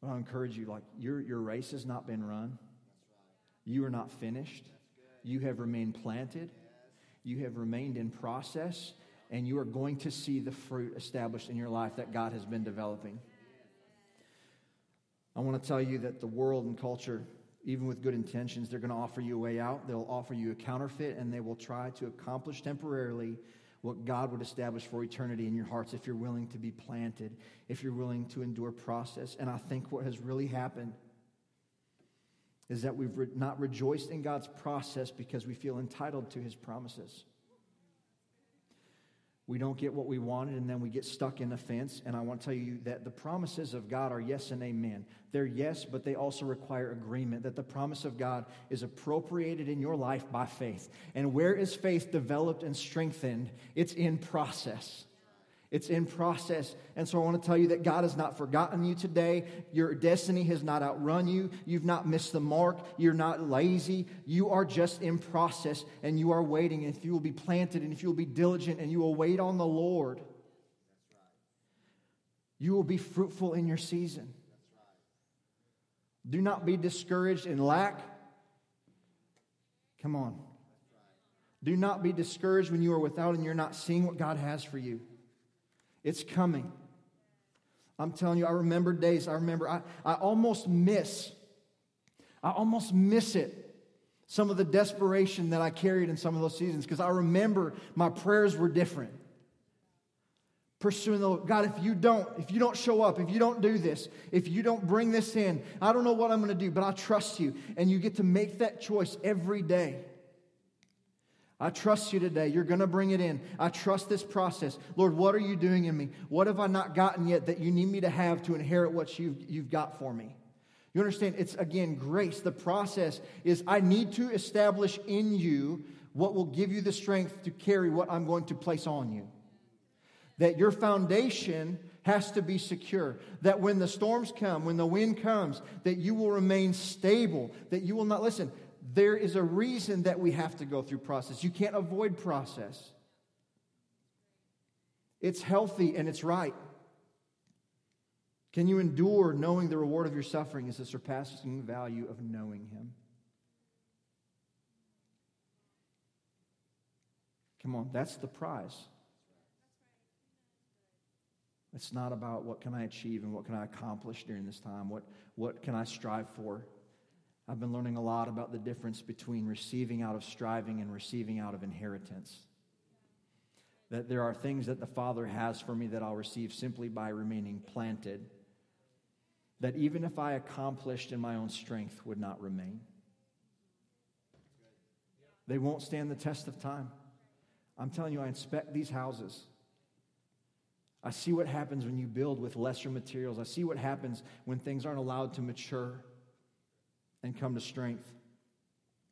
But I encourage you, like, your, your race has not been run. You are not finished. You have remained planted. You have remained in process. And you are going to see the fruit established in your life that God has been developing. I want to tell you that the world and culture, even with good intentions, they're going to offer you a way out. They'll offer you a counterfeit, and they will try to accomplish temporarily what God would establish for eternity in your hearts if you're willing to be planted, if you're willing to endure process. And I think what has really happened is that we've re- not rejoiced in God's process because we feel entitled to his promises. We don't get what we wanted and then we get stuck in a fence. And I want to tell you that the promises of God are yes and amen. They're yes, but they also require agreement that the promise of God is appropriated in your life by faith. And where is faith developed and strengthened? It's in process. It's in process. And so I want to tell you that God has not forgotten you today. Your destiny has not outrun you. You've not missed the mark. You're not lazy. You are just in process and you are waiting. And if you will be planted and if you will be diligent and you will wait on the Lord, you will be fruitful in your season. Do not be discouraged in lack. Come on. Do not be discouraged when you are without and you're not seeing what God has for you. It's coming. I'm telling you, I remember days, I remember, I, I almost miss, I almost miss it. Some of the desperation that I carried in some of those seasons, because I remember my prayers were different. Pursuing the Lord. God, if you don't, if you don't show up, if you don't do this, if you don't bring this in, I don't know what I'm going to do, but I trust you. And you get to make that choice every day. I trust you today. You're going to bring it in. I trust this process. Lord, what are you doing in me? What have I not gotten yet that you need me to have to inherit what you've, you've got for me? You understand? It's again grace. The process is I need to establish in you what will give you the strength to carry what I'm going to place on you. That your foundation has to be secure. That when the storms come, when the wind comes, that you will remain stable. That you will not, listen, there is a reason that we have to go through process. You can't avoid process. It's healthy and it's right. Can you endure knowing the reward of your suffering is the surpassing value of knowing Him? Come on, that's the prize. It's not about what can I achieve and what can I accomplish during this time, what, what can I strive for. I've been learning a lot about the difference between receiving out of striving and receiving out of inheritance. That there are things that the Father has for me that I'll receive simply by remaining planted, that even if I accomplished in my own strength, would not remain. They won't stand the test of time. I'm telling you, I inspect these houses. I see what happens when you build with lesser materials. I see what happens when things aren't allowed to mature and come to strength.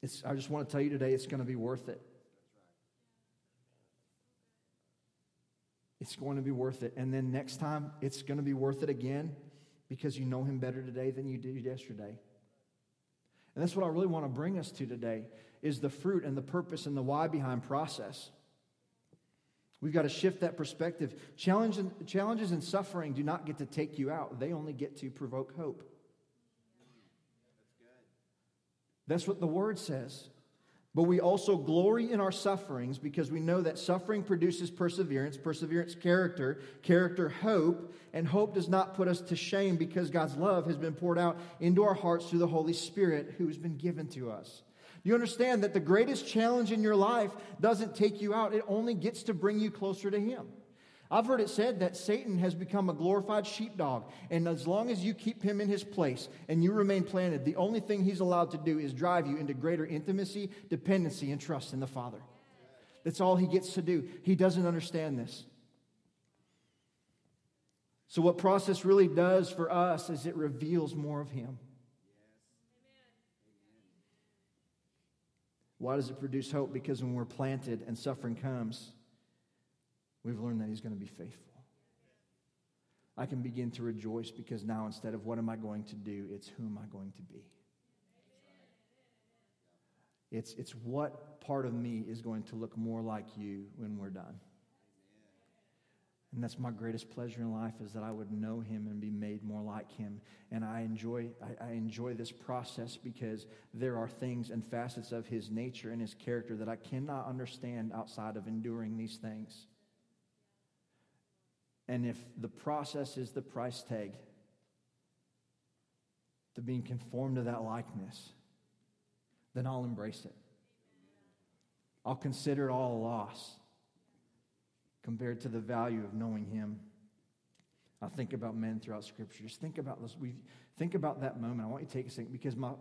It's, I just want to tell you today, it's going to be worth it. It's going to be worth it. And then next time, it's going to be worth it again because you know him better today than you did yesterday. And that's what I really want to bring us to today is the fruit and the purpose and the why behind process. We've got to shift that perspective. Challenges, challenges and suffering do not get to take you out. They only get to provoke hope. That's what the word says. But we also glory in our sufferings because we know that suffering produces perseverance, perseverance, character, character, hope, and hope does not put us to shame because God's love has been poured out into our hearts through the Holy Spirit who has been given to us. You understand that the greatest challenge in your life doesn't take you out, it only gets to bring you closer to Him. I've heard it said that Satan has become a glorified sheepdog, and as long as you keep him in his place and you remain planted, the only thing he's allowed to do is drive you into greater intimacy, dependency, and trust in the Father. That's all he gets to do. He doesn't understand this. So, what process really does for us is it reveals more of him. Why does it produce hope? Because when we're planted and suffering comes, we've learned that He's going to be faithful. I can begin to rejoice because now instead of what am I going to do, it's who am I going to be. It's, it's what part of me is going to look more like you when we're done. And that's my greatest pleasure in life is that I would know him and be made more like him. And I enjoy, I, I, enjoy this process because there are things and facets of his nature and his character that I cannot understand outside of enduring these things. And if the process is the price tag to being conformed to that likeness, then I'll embrace it. I'll consider it all a loss compared to the value of knowing Him. I think about men throughout Scripture. Just think about this. We think about that moment. I want you to take a second because my,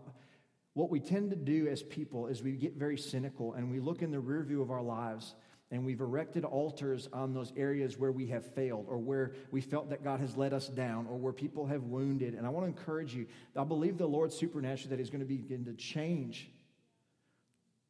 what we tend to do as people is we get very cynical and we look in the rear view of our lives and we've erected altars on those areas where we have failed or where we felt that God has let us down or where people have wounded. And I want to encourage you. I believe the Lord supernaturally that He's going to begin to change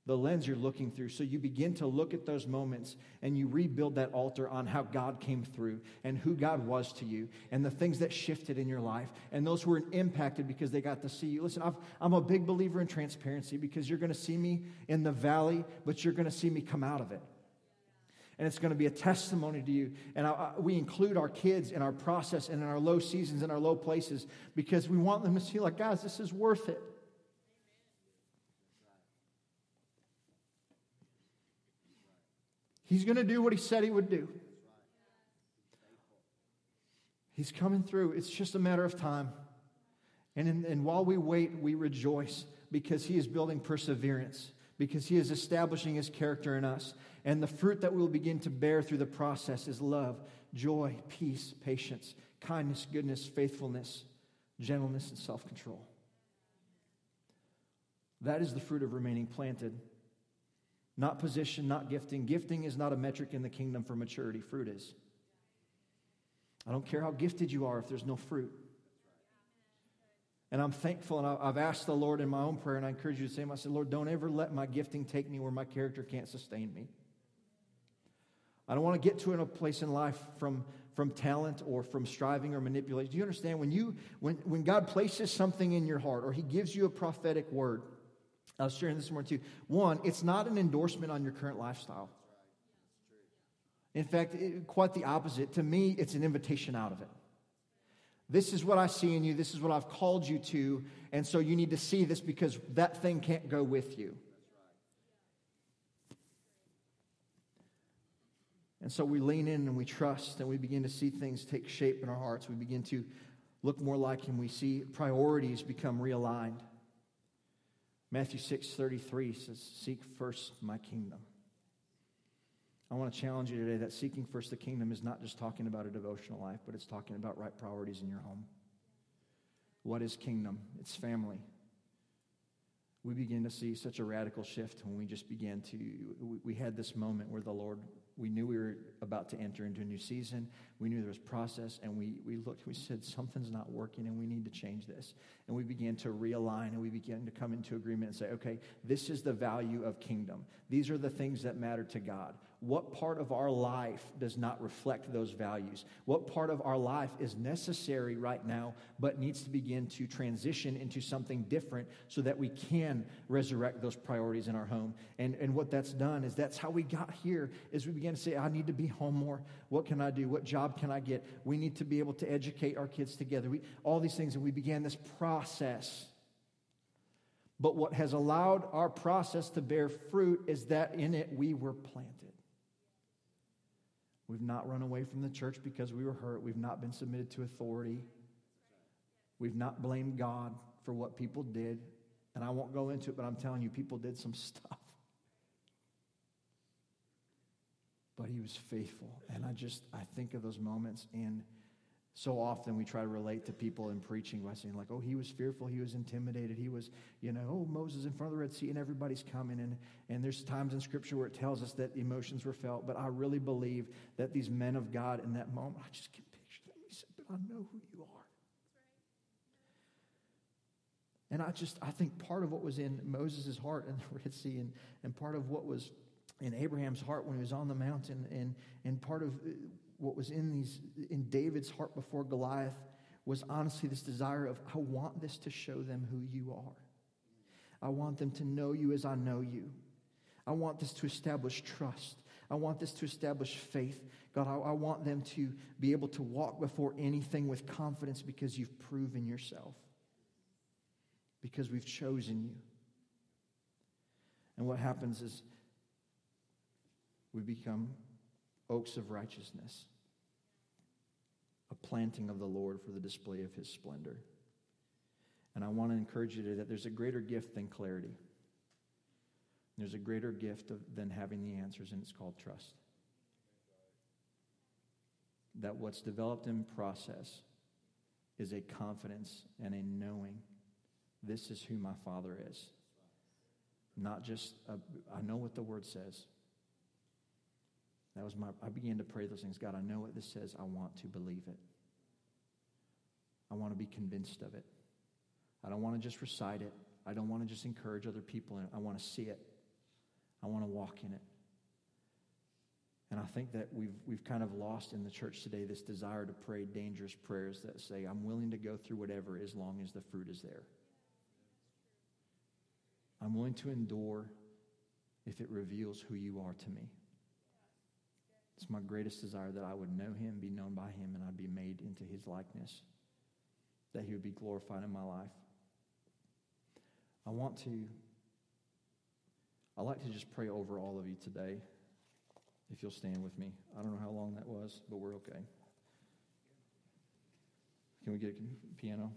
the lens you're looking through. So you begin to look at those moments and you rebuild that altar on how God came through and who God was to you and the things that shifted in your life and those who were impacted because they got to see you. Listen, i am a big believer in transparency because you're going to see me in the valley, but you're going to see me come out of it. And it's going to be a testimony to you. And I, I, we include our kids in our process and in our low seasons and our low places because we want them to see, like, guys, this is worth it. He's going to do what he said he would do. He's coming through. It's just a matter of time. And, in, and while we wait, we rejoice because he is building perseverance, because he is establishing his character in us. And the fruit that we'll begin to bear through the process is love, joy, peace, patience, kindness, goodness, faithfulness, gentleness, and self control. That is the fruit of remaining planted not position, not gifting. Gifting is not a metric in the kingdom for maturity, fruit is. I don't care how gifted you are if there's no fruit. And I'm thankful, and I've asked the Lord in my own prayer, and I encourage you to say, I said, Lord, don't ever let my gifting take me where my character can't sustain me. I don't want to get to a place in life from, from talent or from striving or manipulation. Do you understand? When, you, when, when God places something in your heart or He gives you a prophetic word, I was sharing this morning too. One, it's not an endorsement on your current lifestyle. In fact, it, quite the opposite. To me, it's an invitation out of it. This is what I see in you. This is what I've called you to. And so you need to see this because that thing can't go with you. And so we lean in and we trust and we begin to see things take shape in our hearts. We begin to look more like Him. We see priorities become realigned. Matthew 6 33 says, Seek first my kingdom. I want to challenge you today that seeking first the kingdom is not just talking about a devotional life, but it's talking about right priorities in your home. What is kingdom? It's family. We begin to see such a radical shift when we just began to, we had this moment where the Lord we knew we were about to enter into a new season. We knew there was process, and we, we looked, we said, something's not working, and we need to change this. And we began to realign, and we began to come into agreement and say, okay, this is the value of kingdom. These are the things that matter to God. What part of our life does not reflect those values? What part of our life is necessary right now, but needs to begin to transition into something different so that we can resurrect those priorities in our home? And, and what that's done is that's how we got here, is we began to say, I need to be home more. What can I do? What job can I get? We need to be able to educate our kids together. We, all these things, and we began this process but what has allowed our process to bear fruit is that in it we were planted. We've not run away from the church because we were hurt. We've not been submitted to authority. We've not blamed God for what people did. And I won't go into it, but I'm telling you, people did some stuff. But he was faithful. And I just, I think of those moments and so often we try to relate to people in preaching by saying, like, oh, he was fearful, he was intimidated, he was, you know, oh, Moses in front of the Red Sea and everybody's coming. And, and there's times in Scripture where it tells us that emotions were felt, but I really believe that these men of God in that moment, I just can picture them. He said, but I know who you are. And I just, I think part of what was in Moses' heart in the Red Sea and, and part of what was in Abraham's heart when he was on the mountain and, and part of what was in these in David's heart before Goliath was honestly this desire of I want this to show them who you are. I want them to know you as I know you. I want this to establish trust. I want this to establish faith. God, I, I, want them to be able to walk before anything with confidence because you've proven yourself, because we've chosen you. And what happens is we become oaks of righteousness, a planting of the Lord for the display of his splendor. And I want to encourage you today that there's a greater gift than clarity. There's a greater gift of, than having the answers, and it's called trust. That what's developed in process is a confidence and a knowing this is who my Father is. Not just, a, I know what the Word says. That was my, I began to pray those things. God, I know what this says. I want to believe it. I want to be convinced of it. I don't want to just recite it. I don't want to just encourage other people in it. I want to see it. I want to walk in it. And I think that we've, we've kind of lost in the church today this desire to pray dangerous prayers that say, I'm willing to go through whatever as long as the fruit is there. I'm willing to endure if it reveals who you are to me. It's my greatest desire that I would know him, be known by him, and I'd be made into his likeness, that he would be glorified in my life. I want to, I like to just pray over all of you today, if you'll stand with me. I don't know how long that was, but we're okay. Can we get a piano?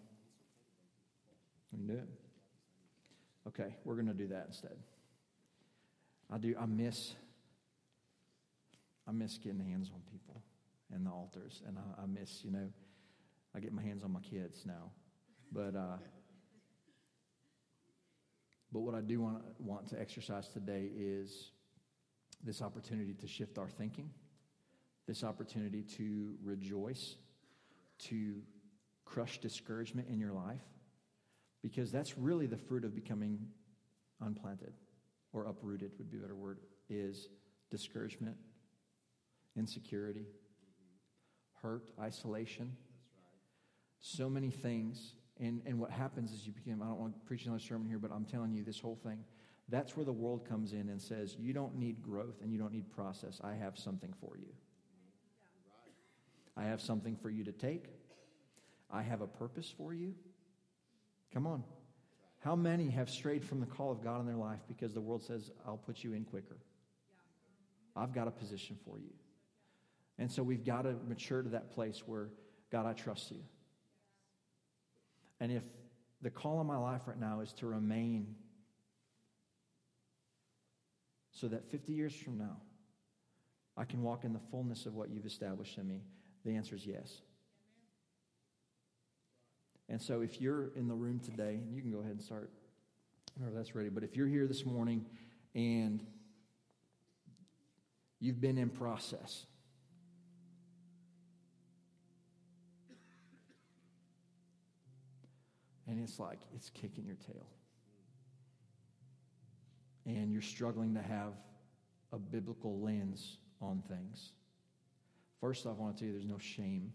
We can do it. Okay, we're going to do that instead. I do. I miss. I miss getting hands on people and the altars, and I, I miss. You know, I get my hands on my kids now, but. Uh, but what I do want, want to exercise today is this opportunity to shift our thinking, this opportunity to rejoice, to crush discouragement in your life, because that's really the fruit of becoming unplanted or uprooted would be a better word is discouragement insecurity hurt isolation. So many things. And, and what happens is you become i don't want to preach another sermon here but i'm telling you this whole thing. That's where the world comes in and says you don't need growth and you don't need process. I have something for you. I have something for you to take. I have a purpose for you. Come on. How many have strayed from the call of God in their life because the world says, I'll put you in quicker? I've got a position for you. And so we've got to mature to that place where, God, I trust you. And if the call on my life right now is to remain so that 50 years from now, I can walk in the fullness of what you've established in me, the answer is yes. And so if you're in the room today, and you can go ahead and start whenever that's ready, but if you're here this morning and you've been in process, and it's like it's kicking your tail. And you're struggling to have a biblical lens on things. First off, I want to tell you there's no shame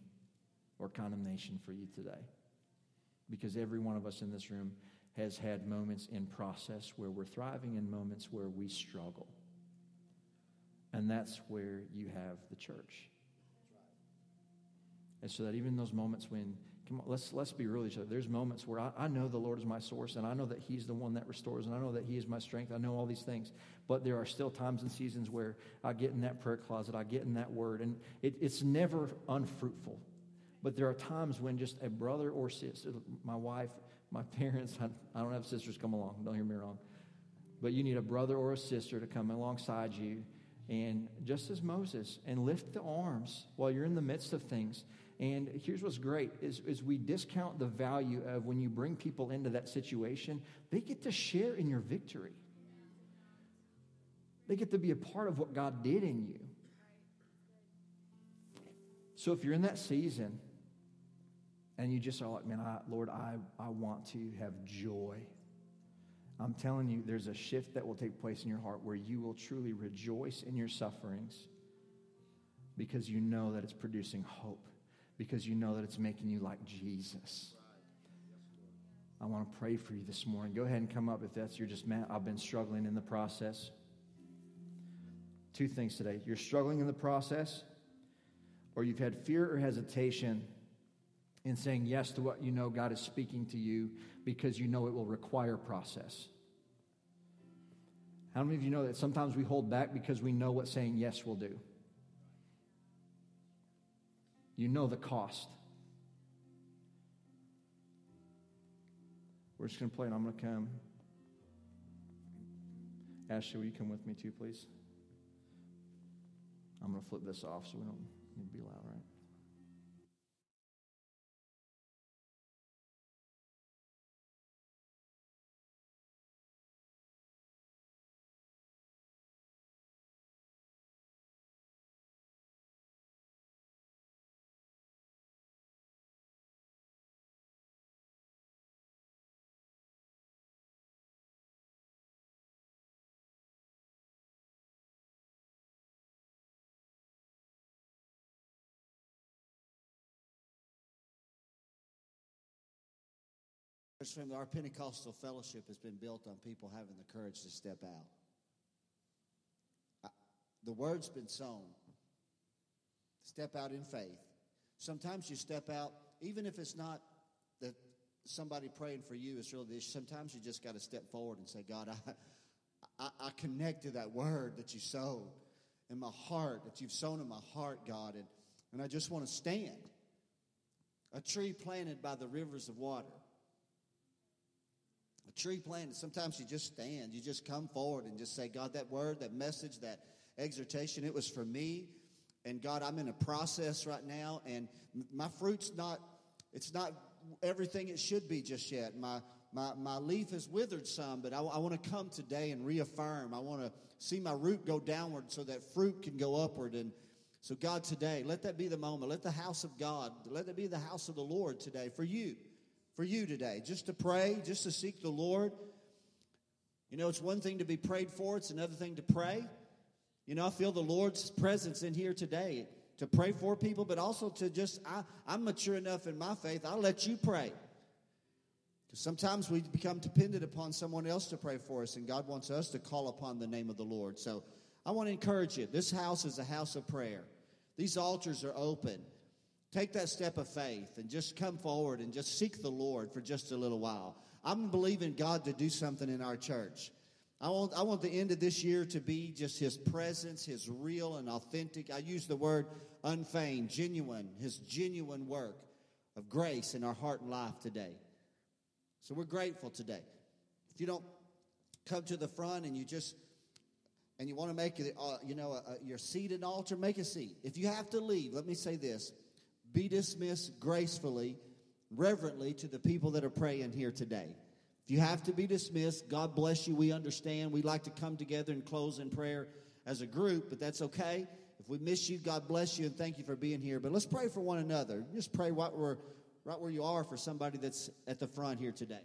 or condemnation for you today because every one of us in this room has had moments in process where we're thriving and moments where we struggle. And that's where you have the church. And so that even those moments when, come on, let's, let's be real each other. There's moments where I, I know the Lord is my source and I know that He's the one that restores and I know that He is my strength. I know all these things. But there are still times and seasons where I get in that prayer closet, I get in that word, and it, it's never unfruitful. But there are times when just a brother or sister, my wife, my parents, I, I don't have sisters come along, don't hear me wrong. But you need a brother or a sister to come alongside you and just as Moses and lift the arms while you're in the midst of things. And here's what's great is, is we discount the value of when you bring people into that situation, they get to share in your victory. They get to be a part of what God did in you. So if you're in that season and you just are like, man, I, Lord, I, I want to have joy. I'm telling you, there's a shift that will take place in your heart where you will truly rejoice in your sufferings because you know that it's producing hope, because you know that it's making you like Jesus. I want to pray for you this morning. Go ahead and come up if that's you're just mad. I've been struggling in the process. Two things today. You're struggling in the process, or you've had fear or hesitation in saying yes to what you know God is speaking to you because you know it will require process. How many of you know that sometimes we hold back because we know what saying yes will do? You know the cost. We're just going to play, and I'm going to come. Ashley, will you come with me too, please? I'm going to flip this off so we don't need to be loud, right? Our Pentecostal fellowship has been built on people having the courage to step out. The word's been sown. Step out in faith. Sometimes you step out, even if it's not that somebody praying for you is really this. Sometimes you just got to step forward and say, God, I, I, I connect to that word that you sowed in my heart, that you've sown in my heart, God, and, and I just want to stand. A tree planted by the rivers of water a tree planted, sometimes you just stand. You just come forward and just say, God, that word, that message, that exhortation, it was for me. And God, I'm in a process right now, and my fruit's not, it's not everything it should be just yet. My, my, my leaf has withered some, but I, I want to come today and reaffirm. I want to see my root go downward so that fruit can go upward. And so, God, today, let that be the moment. Let the house of God, let it be the house of the Lord today for you for you today, just to pray, just to seek the Lord. You know, it's one thing to be prayed for, it's another thing to pray. You know, I feel the Lord's presence in here today to pray for people, but also to just, I, I'm mature enough in my faith, I'll let you pray. Because sometimes we become dependent upon someone else to pray for us, and God wants us to call upon the name of the Lord. So I want to encourage you this house is a house of prayer, these altars are open. Take that step of faith and just come forward and just seek the Lord for just a little while. I'm believing God to do something in our church. I want, I want the end of this year to be just His presence, His real and authentic. I use the word unfeigned, genuine, His genuine work of grace in our heart and life today. So we're grateful today. If you don't come to the front and you just and you want to make it, uh, you know, a, a, your seat an altar, make a seat. If you have to leave, let me say this: be dismissed gracefully, reverently to the people that are praying here today. If you have to be dismissed, God bless you. We understand. We like to come together and close in prayer as a group, but that's okay. If we miss you, God bless you and thank you for being here. But let's pray for one another. Just pray right where, right where you are for somebody that's at the front here today.